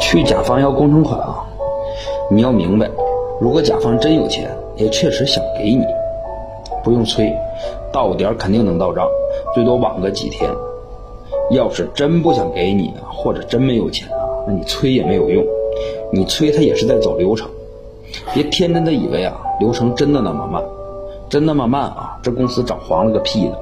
去甲方要工程款啊，你要明白，如果甲方真有钱，也确实想给你，不用催，到点肯定能到账，最多晚个几天。要是真不想给你啊，或者真没有钱啊，那你催也没有用，你催他也是在走流程。别天真的以为啊，流程真的那么慢，真那么慢啊，这公司找黄了个屁的。